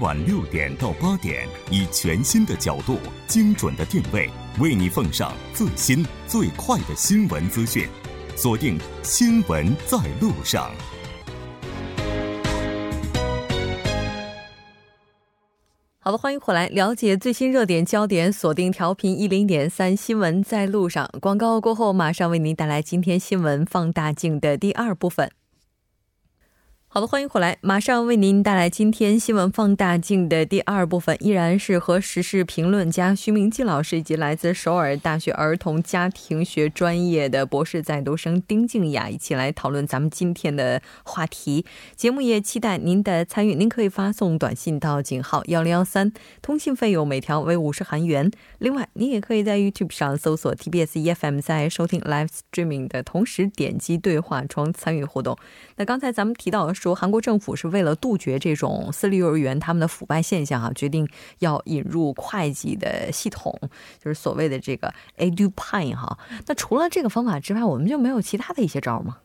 晚六点到八点，以全新的角度、精准的定位，为你奉上最新最快的新闻资讯。锁定《新闻在路上》。好的，欢迎回来，了解最新热点焦点，锁定调频一零点三，新闻在路上。广告过后，马上为您带来今天新闻放大镜的第二部分。好的，欢迎回来，马上为您带来今天新闻放大镜的第二部分，依然是和时事评论家徐明季老师以及来自首尔大学儿童家庭学专业的博士在读生丁静雅一起来讨论咱们今天的话题。节目也期待您的参与，您可以发送短信到井号幺零幺三，通信费用每条为五十韩元。另外，您也可以在 YouTube 上搜索 TBS EFM，在收听 Live Streaming 的同时点击对话窗参与互动。那刚才咱们提到。说韩国政府是为了杜绝这种私立幼儿园他们的腐败现象啊，决定要引入会计的系统，就是所谓的这个 EduPay 哈。那除了这个方法之外，我们就没有其他的一些招吗？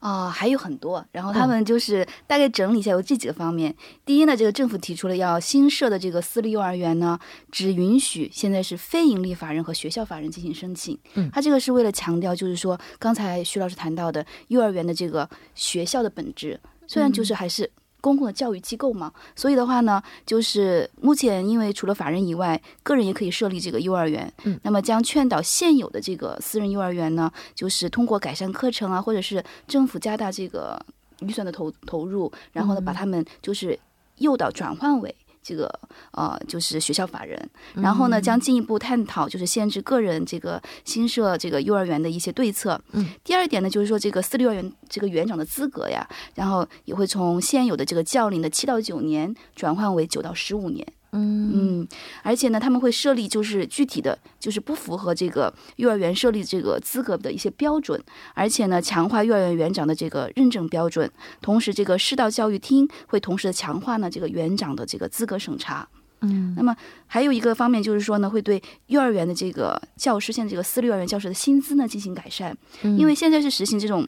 啊，还有很多。然后他们就是大概整理一下，有这几个方面。第一呢，这个政府提出了要新设的这个私立幼儿园呢，只允许现在是非盈利法人和学校法人进行申请。嗯，他这个是为了强调，就是说刚才徐老师谈到的幼儿园的这个学校的本质。虽然就是还是公共的教育机构嘛，所以的话呢，就是目前因为除了法人以外，个人也可以设立这个幼儿园。嗯，那么将劝导现有的这个私人幼儿园呢，就是通过改善课程啊，或者是政府加大这个预算的投投入，然后呢，把他们就是诱导转换为。这个呃，就是学校法人，然后呢，将进一步探讨就是限制个人这个新设这个幼儿园的一些对策。嗯，第二点呢，就是说这个私立幼儿园这个园长的资格呀，然后也会从现有的这个教龄的七到九年转换为九到十五年。嗯嗯，而且呢，他们会设立就是具体的，就是不符合这个幼儿园设立这个资格的一些标准，而且呢，强化幼儿园园长的这个认证标准。同时，这个市道教育厅会同时的强化呢这个园长的这个资格审查。嗯，那么还有一个方面就是说呢，会对幼儿园的这个教师，现在这个私立幼儿园教师的薪资呢进行改善，因为现在是实行这种。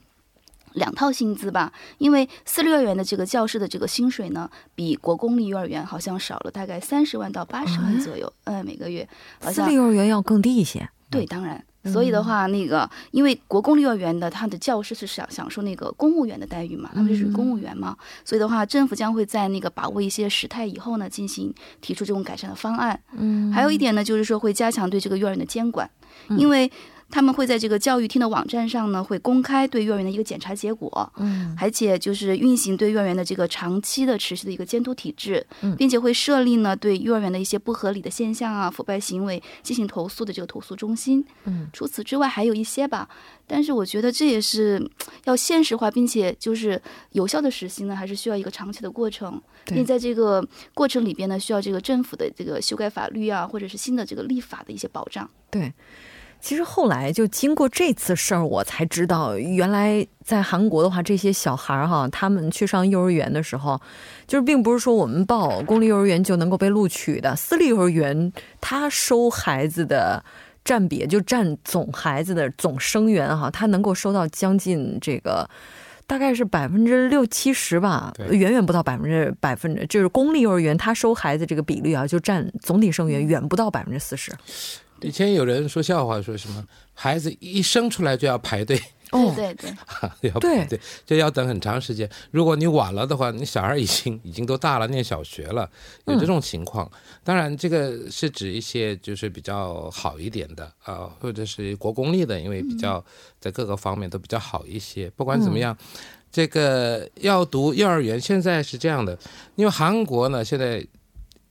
两套薪资吧，因为私立幼儿园的这个教师的这个薪水呢，比国公立幼儿园好像少了大概三十万到八十万左右，嗯，每个月。私立幼儿园要更低一些。对，当然。所以的话，那个因为国公立幼儿园的他的教师是享享受那个公务员的待遇嘛，他们是属于公务员嘛，所以的话，政府将会在那个把握一些时态以后呢，进行提出这种改善的方案。嗯。还有一点呢，就是说会加强对这个幼儿园的监管，因为。他们会在这个教育厅的网站上呢，会公开对幼儿园的一个检查结果，嗯，而且就是运行对幼儿园的这个长期的、持续的一个监督体制，嗯，并且会设立呢对幼儿园的一些不合理的现象啊、腐败行为进行投诉的这个投诉中心，嗯，除此之外还有一些吧，但是我觉得这也是要现实化，并且就是有效的实行呢，还是需要一个长期的过程，并在这个过程里边呢，需要这个政府的这个修改法律啊，或者是新的这个立法的一些保障，对。其实后来就经过这次事儿，我才知道，原来在韩国的话，这些小孩儿哈，他们去上幼儿园的时候，就是并不是说我们报公立幼儿园就能够被录取的。私立幼儿园他收孩子的占比，就占总孩子的总生源哈，他能够收到将近这个，大概是百分之六七十吧，远远不到百分之百分之，就是公立幼儿园他收孩子这个比例啊，就占总体生源远不到百分之四十。以前有人说笑话，说什么孩子一生出来就要排队，对对对，要排队就要等很长时间。如果你晚了的话，你小孩已经已经都大了，念小学了，有这种情况。当然，这个是指一些就是比较好一点的啊，或者是国公立的，因为比较在各个方面都比较好一些。不管怎么样，这个要读幼儿园，现在是这样的，因为韩国呢现在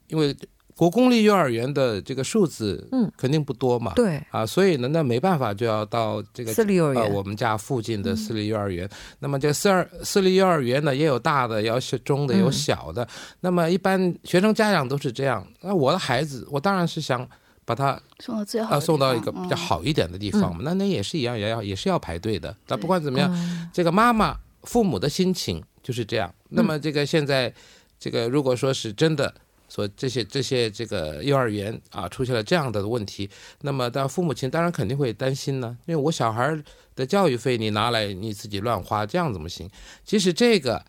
因为。国公立幼儿园的这个数字，嗯，肯定不多嘛，对啊，所以呢，那没办法，就要到这个私立幼儿园，我们家附近的私立幼儿园。那么这私二私立幼儿园呢，也有大的，有中的，有小的。那么一般学生家长都是这样。那我的孩子，我当然是想把他送到最好啊，送到一个比较好一点的地方嘛。那那也是一样，也要也是要排队的。那不管怎么样，这个妈妈父母的心情就是这样。那么这个现在这个如果说是真的。说这些这些这个幼儿园啊出现了这样的问题，那么当父母亲当然肯定会担心呢，因为我小孩的教育费你拿来你自己乱花，这样怎么行？其实这个，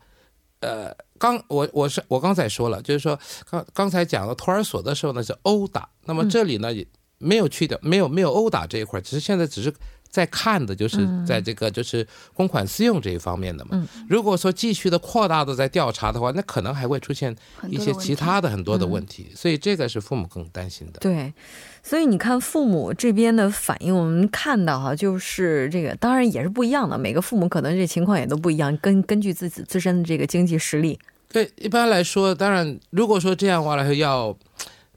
呃，刚我我是我刚才说了，就是说刚刚才讲了托儿所的时候呢是殴打，那么这里呢也没有去掉，没有没有殴打这一块，只是现在只是在看的，就是在这个就是公款私用这一方面的嘛。如果说继续的扩大的在调查的话，那可能还会出现一些其他的很多的问题，所以这个是父母更担心的。对，所以你看父母这边的反应，我们看到哈，就是这个当然也是不一样的，每个父母可能这情况也都不一样，根根据自己自身的这个经济实力。对，一般来说，当然，如果说这样的话呢，要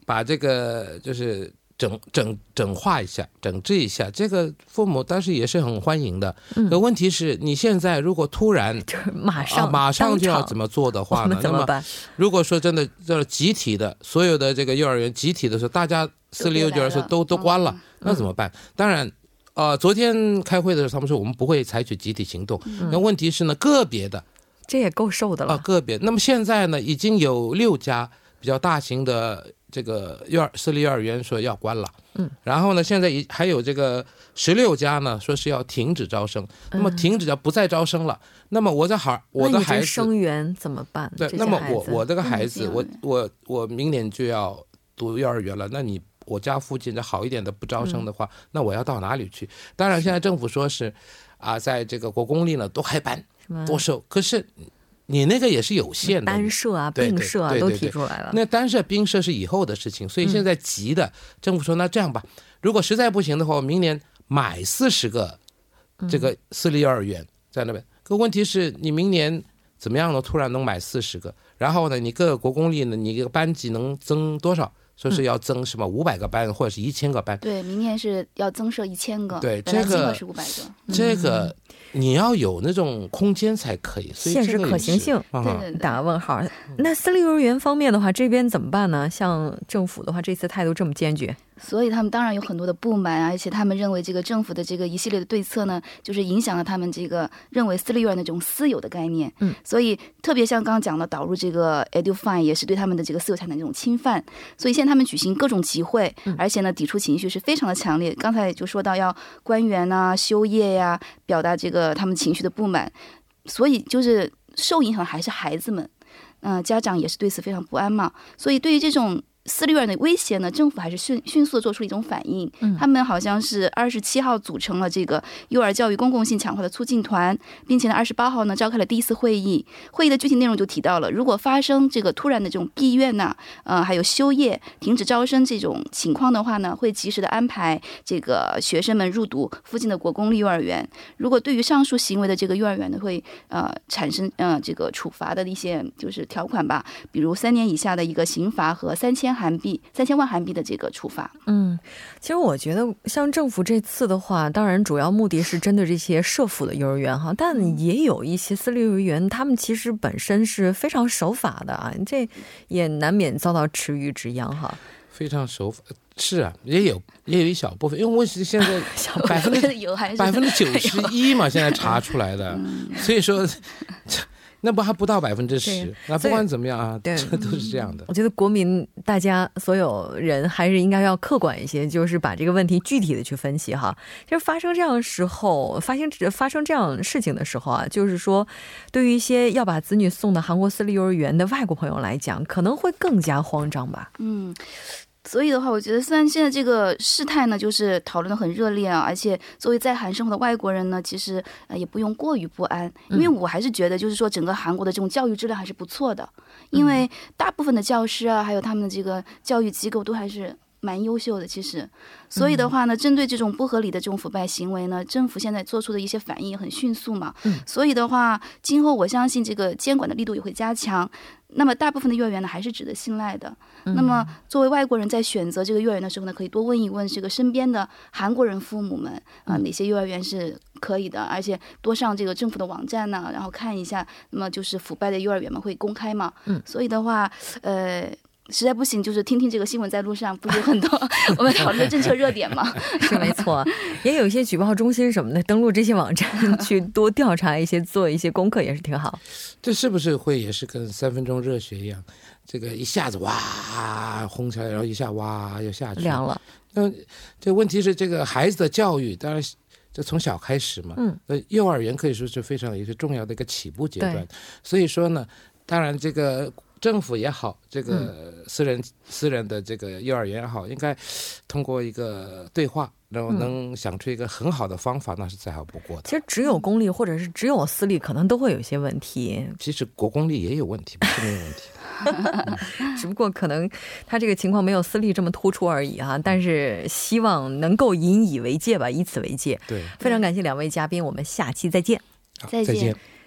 把这个就是整整整化一下、整治一下，这个父母当时也是很欢迎的。可问题是你现在如果突然就是马上、啊、马上就要怎么做的话呢？怎么办？如果说真的这集体的所有的这个幼儿园集体的时候，大家私立幼儿园说都都关了，那怎么办？当然。呃，昨天开会的时候，他们说我们不会采取集体行动。那问题是呢，个别的。这也够受的了啊，个别。那么现在呢，已经有六家比较大型的这个幼儿私立幼儿园说要关了，嗯，然后呢，现在一还有这个十六家呢，说是要停止招生，那么停止要不再招生了。那么我的孩，我的孩子生源怎么办？对，那么我我这个孩子，我我我明年就要读幼儿园了，那你我家附近的好一点的不招生的话，那我要到哪里去？当然，现在政府说是啊，在这个国公立呢都开班。多收，可是你那个也是有限的，单设啊、并设啊都提出来了。那单设、并设是以后的事情，所以现在急的政府说，那这样吧，如果实在不行的话，我明年买四十个这个私立幼儿园在那边。可问题是你明年怎么样呢？突然能买四十个，然后呢，你各个国公立呢，你一个班级能增多少？说是要增什么五百个班或者是一千个班？对，明年是要增设一千个。对，这个是五百个。这个你要有那种空间才可以，所以现实可行性打个问号。那私立幼儿园方面的话，这边怎么办呢？像政府的话，这次态度这么坚决。所以他们当然有很多的不满，而且他们认为这个政府的这个一系列的对策呢，就是影响了他们这个认为私立幼儿园那种私有的概念。嗯，所以特别像刚刚讲的导入这个 EduFine 也是对他们的这个私有财产的一种侵犯。所以现在他们举行各种集会，而且呢抵触情绪是非常的强烈。刚才就说到要官员啊休业呀，表达这个他们情绪的不满。所以就是受影响还是孩子们，嗯，家长也是对此非常不安嘛。所以对于这种。私立幼儿园的威胁呢？政府还是迅迅速的做出了一种反应。嗯，他们好像是二十七号组成了这个幼儿教育公共性强化的促进团，并且呢，二十八号呢召开了第一次会议。会议的具体内容就提到了，如果发生这个突然的这种闭院呐，呃，还有休业、停止招生这种情况的话呢，会及时的安排这个学生们入读附近的国公立幼儿园。如果对于上述行为的这个幼儿园呢，会呃产生呃这个处罚的一些就是条款吧，比如三年以下的一个刑罚和三千。韩币三千万韩币的这个处罚。嗯，其实我觉得像政府这次的话，当然主要目的是针对这些社府的幼儿园哈，但也有一些私立幼儿园，他们其实本身是非常守法的啊，这也难免遭到池鱼之殃哈。非常守法是啊，也有也有一小部分，因为我现在 百分之百分之九十一嘛，现在查出来的，所以说。那不还不到百分之十？那不管怎么样啊，这都是这样的。我觉得国民大家所有人还是应该要客观一些，就是把这个问题具体的去分析哈。就是发生这样的时候，发生发生这样事情的时候啊，就是说，对于一些要把子女送到韩国私立幼儿园的外国朋友来讲，可能会更加慌张吧。嗯。所以的话，我觉得虽然现在这个事态呢，就是讨论的很热烈啊，而且作为在韩生活的外国人呢，其实呃也不用过于不安，因为我还是觉得，就是说整个韩国的这种教育质量还是不错的，因为大部分的教师啊，还有他们的这个教育机构都还是。蛮优秀的，其实，所以的话呢，针对这种不合理的这种腐败行为呢，政府现在做出的一些反应也很迅速嘛。嗯，所以的话，今后我相信这个监管的力度也会加强。那么，大部分的幼儿园呢，还是值得信赖的。那么，作为外国人在选择这个幼儿园的时候呢，可以多问一问这个身边的韩国人父母们啊，哪些幼儿园是可以的，而且多上这个政府的网站呢，然后看一下。那么，就是腐败的幼儿园们，会公开嘛。嗯，所以的话，呃。实在不行，就是听听这个新闻，在路上不是很多 我们讨论的政策热点吗？是没错，也有一些举报中心什么的，登录这些网站去多调查一些，做一些功课也是挺好。这是不是会也是跟三分钟热血一样？这个一下子哇轰起来，然后一下哇又下去凉了。那这问题是这个孩子的教育，当然就从小开始嘛。嗯，那幼儿园可以说是非常一个重要的一个起步阶段。所以说呢。当然这个。政府也好，这个私人私人的这个幼儿园也好，应该通过一个对话，然后能想出一个很好的方法，那是再好不过的。其实只有公立或者是只有私立，可能都会有一些问题。其实国公立也有问题，不是没有问题的，只不过可能他这个情况没有私立这么突出而已哈。但是希望能够引以为戒吧，以此为戒。对，非常感谢两位嘉宾，我们下期再见。再见。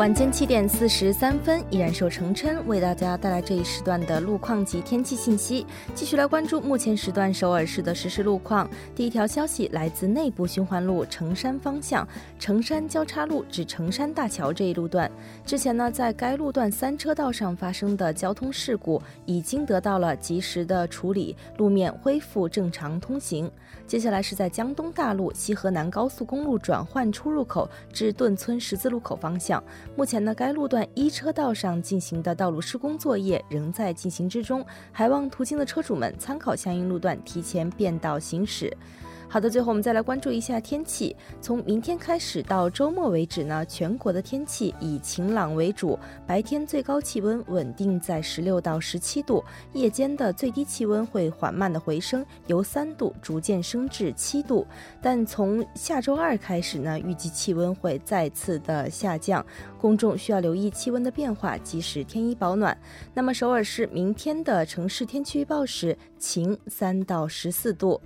晚间七点四十三分，依然受成琛为大家带来这一时段的路况及天气信息。继续来关注目前时段首尔市的实时路况。第一条消息来自内部循环路成山方向，成山交叉路至成山大桥这一路段，之前呢在该路段三车道上发生的交通事故已经得到了及时的处理，路面恢复正常通行。接下来是在江东大路西河南高速公路转换出入口至顿村十字路口方向。目前呢，该路段一车道上进行的道路施工作业仍在进行之中，还望途经的车主们参考相应路段，提前变道行驶。好的，最后我们再来关注一下天气。从明天开始到周末为止呢，全国的天气以晴朗为主，白天最高气温稳定在十六到十七度，夜间的最低气温会缓慢的回升，由三度逐渐升至七度。但从下周二开始呢，预计气温会再次的下降，公众需要留意气温的变化，及时添衣保暖。那么首尔市明天的城市天气预报是晴，三到十四度。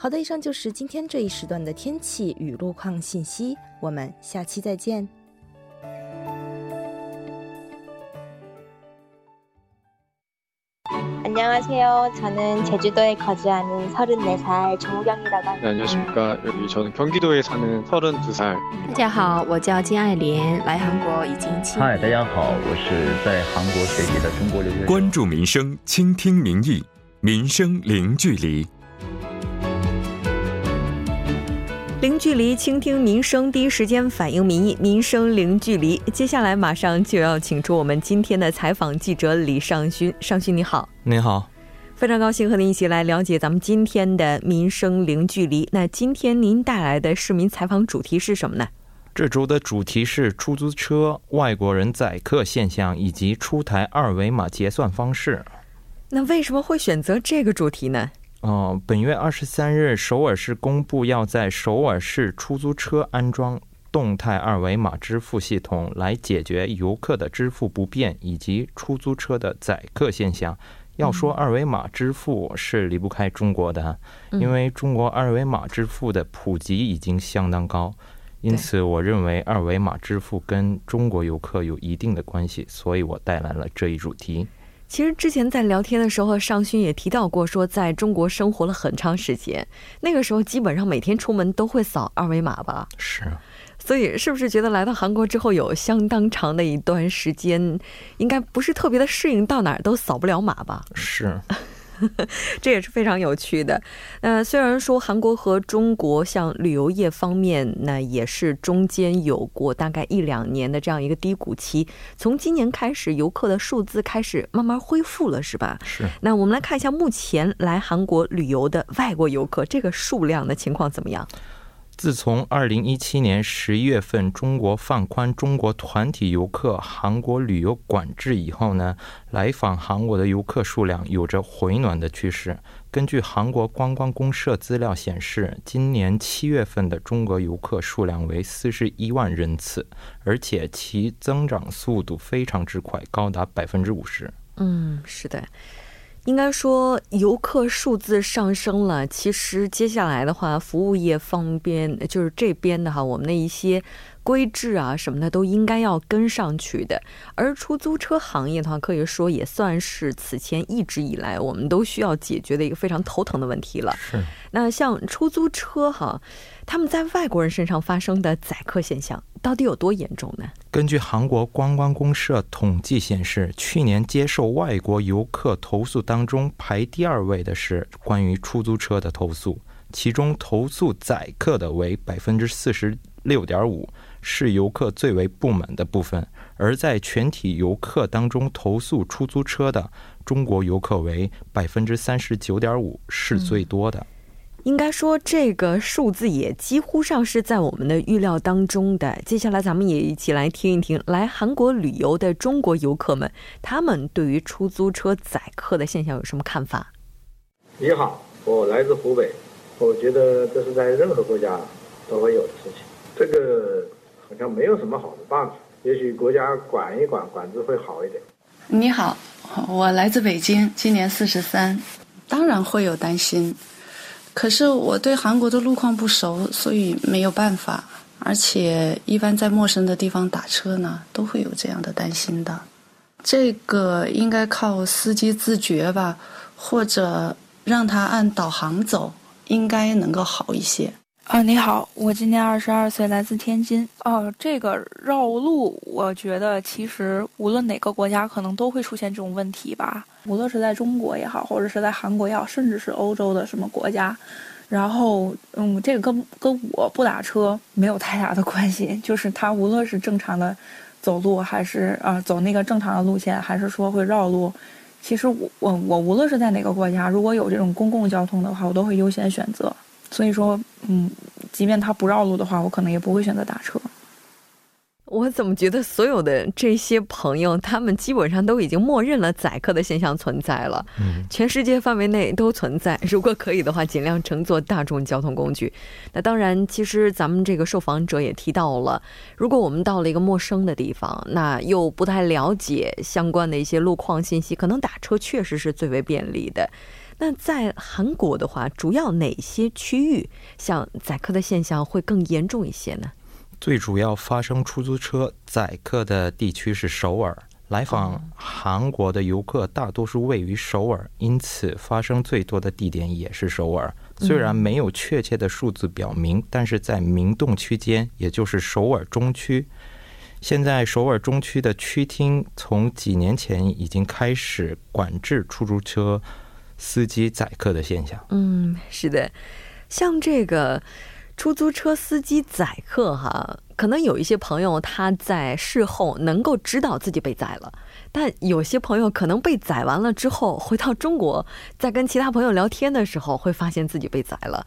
好的，以上就是今天这一时段的天气与路况信息。我们下期再见。안녕하세요저는제주도에거주하는34살정우경이라고합니다네안녕하십니까여기저는경기도에사는32살大家好，我叫金爱莲，来韩国已经七嗨，大家好，我是在韩国学习的中国留学生。关注民生，倾听民意，民生零距离。 零距离倾听民生，第一时间反映民意，民生零距离。接下来马上就要请出我们今天的采访记者李尚勋，尚勋你好，你好，非常高兴和您一起来了解咱们今天的民生零距离。那今天您带来的市民采访主题是什么呢？这周的主题是出租车外国人宰客现象以及出台二维码结算方式。那为什么会选择这个主题呢？哦，本月二十三日，首尔市公布要在首尔市出租车安装动态二维码支付系统，来解决游客的支付不便以及出租车的载客现象。要说二维码支付是离不开中国的，因为中国二维码支付的普及已经相当高，因此我认为二维码支付跟中国游客有一定的关系，所以我带来了这一主题。其实之前在聊天的时候，尚勋也提到过，说在中国生活了很长时间，那个时候基本上每天出门都会扫二维码吧？是。所以是不是觉得来到韩国之后有相当长的一段时间，应该不是特别的适应，到哪儿都扫不了码吧？是。这也是非常有趣的。那虽然说韩国和中国像旅游业方面，那也是中间有过大概一两年的这样一个低谷期。从今年开始，游客的数字开始慢慢恢复了，是吧？是。那我们来看一下目前来韩国旅游的外国游客这个数量的情况怎么样？自从二零一七年十一月份中国放宽中国团体游客韩国旅游管制以后呢，来访韩国的游客数量有着回暖的趋势。根据韩国观光公社资料显示，今年七月份的中国游客数量为四十一万人次，而且其增长速度非常之快，高达百分之五十。嗯，是的。应该说，游客数字上升了。其实接下来的话，服务业方面，就是这边的哈，我们的一些规制啊什么的都应该要跟上去的。而出租车行业的话，可以说也算是此前一直以来我们都需要解决的一个非常头疼的问题了。是。那像出租车哈，他们在外国人身上发生的宰客现象到底有多严重呢？根据韩国观光公社统计显示，去年接受外国游客投诉当中排第二位的是关于出租车的投诉，其中投诉宰客的为百分之四十六点五，是游客最为不满的部分。而在全体游客当中，投诉出租车的中国游客为百分之三十九点五，是最多的。应该说，这个数字也几乎上是在我们的预料当中的。接下来，咱们也一起来听一听来韩国旅游的中国游客们，他们对于出租车宰客的现象有什么看法？你好，我来自湖北，我觉得这是在任何国家都会有的事情。这个好像没有什么好的办法，也许国家管一管，管制会好一点。你好，我来自北京，今年四十三，当然会有担心。可是我对韩国的路况不熟，所以没有办法。而且一般在陌生的地方打车呢，都会有这样的担心的。这个应该靠司机自觉吧，或者让他按导航走，应该能够好一些。啊，你好，我今年二十二岁，来自天津。哦，这个绕路，我觉得其实无论哪个国家，可能都会出现这种问题吧。无论是在中国也好，或者是在韩国也好，甚至是欧洲的什么国家，然后，嗯，这个跟跟我不打车没有太大的关系。就是他无论是正常的走路，还是啊走那个正常的路线，还是说会绕路，其实我我我无论是在哪个国家，如果有这种公共交通的话，我都会优先选择。所以说，嗯，即便他不绕路的话，我可能也不会选择打车。我怎么觉得所有的这些朋友，他们基本上都已经默认了宰客的现象存在了。嗯，全世界范围内都存在。如果可以的话，尽量乘坐大众交通工具。那当然，其实咱们这个受访者也提到了，如果我们到了一个陌生的地方，那又不太了解相关的一些路况信息，可能打车确实是最为便利的。那在韩国的话，主要哪些区域像宰客的现象会更严重一些呢？最主要发生出租车宰客的地区是首尔，来访韩国的游客大多数位于首尔，因此发生最多的地点也是首尔。虽然没有确切的数字表明，但是在明洞区间，也就是首尔中区，现在首尔中区的区厅从几年前已经开始管制出租车司机宰客的现象。嗯，是的，像这个。出租车司机宰客哈，可能有一些朋友他在事后能够知道自己被宰了，但有些朋友可能被宰完了之后回到中国，在跟其他朋友聊天的时候会发现自己被宰了。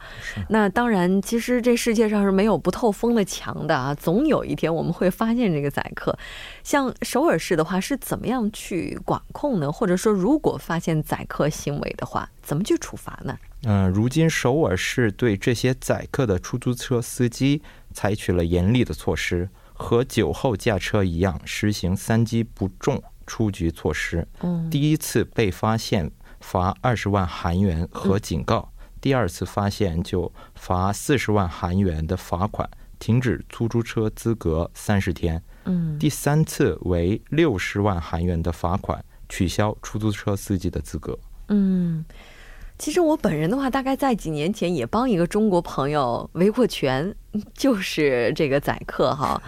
那当然，其实这世界上是没有不透风的墙的啊，总有一天我们会发现这个宰客。像首尔市的话是怎么样去管控呢？或者说，如果发现宰客行为的话，怎么去处罚呢？嗯，如今首尔市对这些宰客的出租车司机采取了严厉的措施，和酒后驾车一样，实行三击不中出局措施。嗯，第一次被发现罚二十万韩元和警告，第二次发现就罚四十万韩元的罚款，停止出租车资格三十天。嗯，第三次为六十万韩元的罚款，取消出租车司机的资格。嗯。其实我本人的话，大概在几年前也帮一个中国朋友维过权，就是这个宰客哈。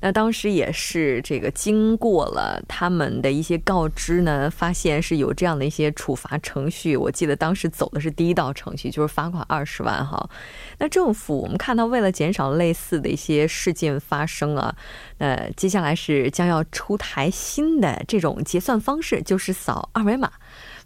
那当时也是这个经过了他们的一些告知呢，发现是有这样的一些处罚程序。我记得当时走的是第一道程序，就是罚款二十万哈。那政府我们看到，为了减少类似的一些事件发生啊，那接下来是将要出台新的这种结算方式，就是扫二维码。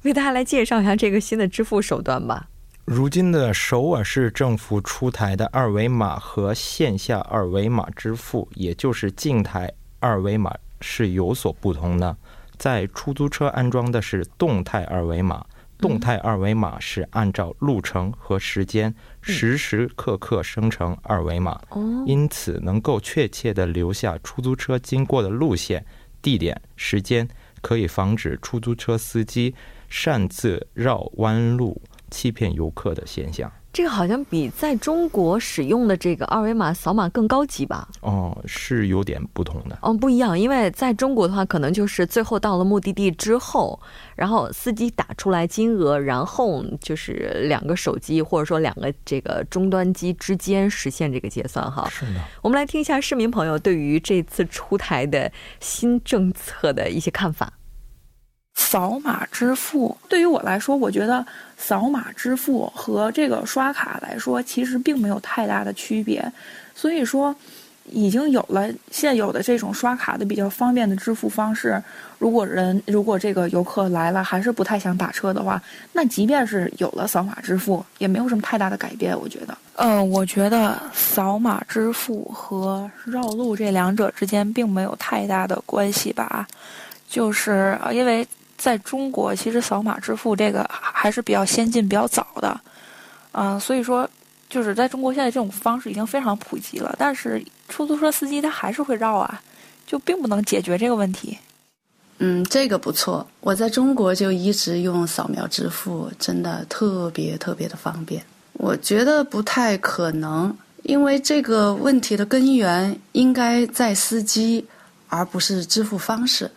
为大家来介绍一下这个新的支付手段吧。如今的首尔市政府出台的二维码和线下二维码支付，也就是静态二维码是有所不同的。在出租车安装的是动态二维码，动态二维码是按照路程和时间时时刻刻生成二维码，因此能够确切的留下出租车经过的路线、地点、时间，可以防止出租车司机擅自绕弯路。欺骗游客的现象。这个好像比在中国使用的这个二维码扫码更高级吧？哦，是有点不同的。哦，不一样，因为在中国的话，可能就是最后到了目的地之后，然后司机打出来金额，然后就是两个手机或者说两个这个终端机之间实现这个结算哈。是的。我们来听一下市民朋友对于这次出台的新政策的一些看法。扫码支付对于我来说，我觉得扫码支付和这个刷卡来说，其实并没有太大的区别。所以说，已经有了现有的这种刷卡的比较方便的支付方式。如果人如果这个游客来了还是不太想打车的话，那即便是有了扫码支付，也没有什么太大的改变。我觉得，嗯，我觉得扫码支付和绕路这两者之间并没有太大的关系吧，就是因为。在中国，其实扫码支付这个还是比较先进、比较早的，嗯，所以说，就是在中国现在这种方式已经非常普及了。但是出租车司机他还是会绕啊，就并不能解决这个问题。嗯，这个不错，我在中国就一直用扫描支付，真的特别特别的方便。我觉得不太可能，因为这个问题的根源应该在司机，而不是支付方式。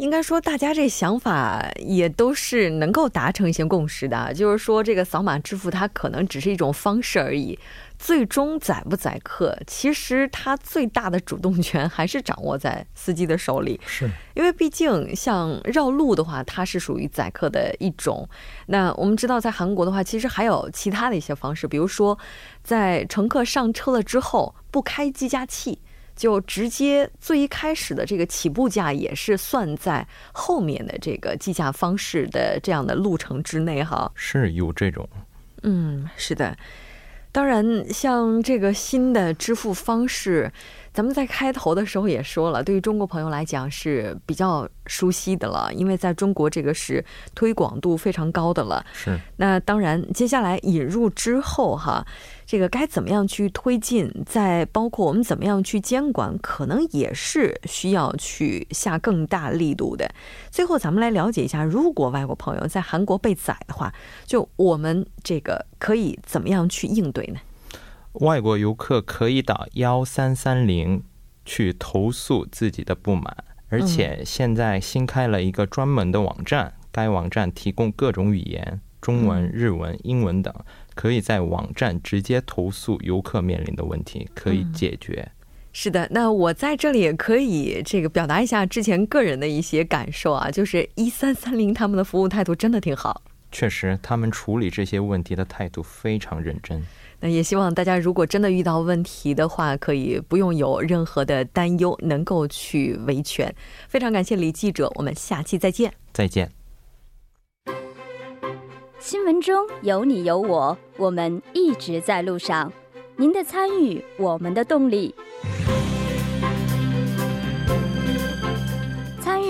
应该说，大家这想法也都是能够达成一些共识的。就是说，这个扫码支付它可能只是一种方式而已，最终载不载客，其实它最大的主动权还是掌握在司机的手里。是，因为毕竟像绕路的话，它是属于载客的一种。那我们知道，在韩国的话，其实还有其他的一些方式，比如说，在乘客上车了之后不开计价器。就直接最一开始的这个起步价也是算在后面的这个计价方式的这样的路程之内哈，是有这种，嗯，是的，当然像这个新的支付方式。咱们在开头的时候也说了，对于中国朋友来讲是比较熟悉的了，因为在中国这个是推广度非常高的了。是。那当然，接下来引入之后哈，这个该怎么样去推进，再包括我们怎么样去监管，可能也是需要去下更大力度的。最后，咱们来了解一下，如果外国朋友在韩国被宰的话，就我们这个可以怎么样去应对呢？外国游客可以打幺三三零去投诉自己的不满，而且现在新开了一个专门的网站，该网站提供各种语言，中文、日文、英文等，可以在网站直接投诉游客面临的问题，可以解决。是的，那我在这里也可以这个表达一下之前个人的一些感受啊，就是一三三零他们的服务态度真的挺好，确实他们处理这些问题的态度非常认真。那也希望大家如果真的遇到问题的话，可以不用有任何的担忧，能够去维权。非常感谢李记者，我们下期再见。再见。新闻中有你有我，我们一直在路上。您的参与，我们的动力。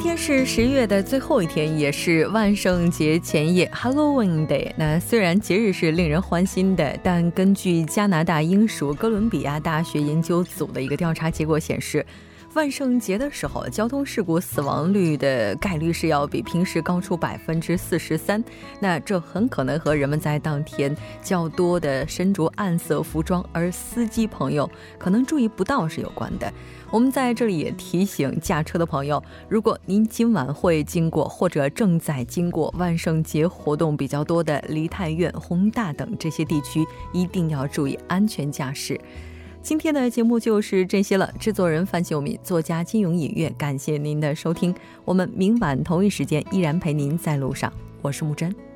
今天是十月的最后一天，也是万圣节前夜 （Halloween Day）。那虽然节日是令人欢心的，但根据加拿大英属哥伦比亚大学研究组的一个调查结果显示，万圣节的时候，交通事故死亡率的概率是要比平时高出百分之四十三。那这很可能和人们在当天较多的身着暗色服装，而司机朋友可能注意不到是有关的。我们在这里也提醒驾车的朋友，如果您今晚会经过或者正在经过万圣节活动比较多的梨泰院、宏大等这些地区，一定要注意安全驾驶。今天的节目就是这些了。制作人范秀敏，作家金庸隐月，感谢您的收听。我们明晚同一时间依然陪您在路上，我是木真。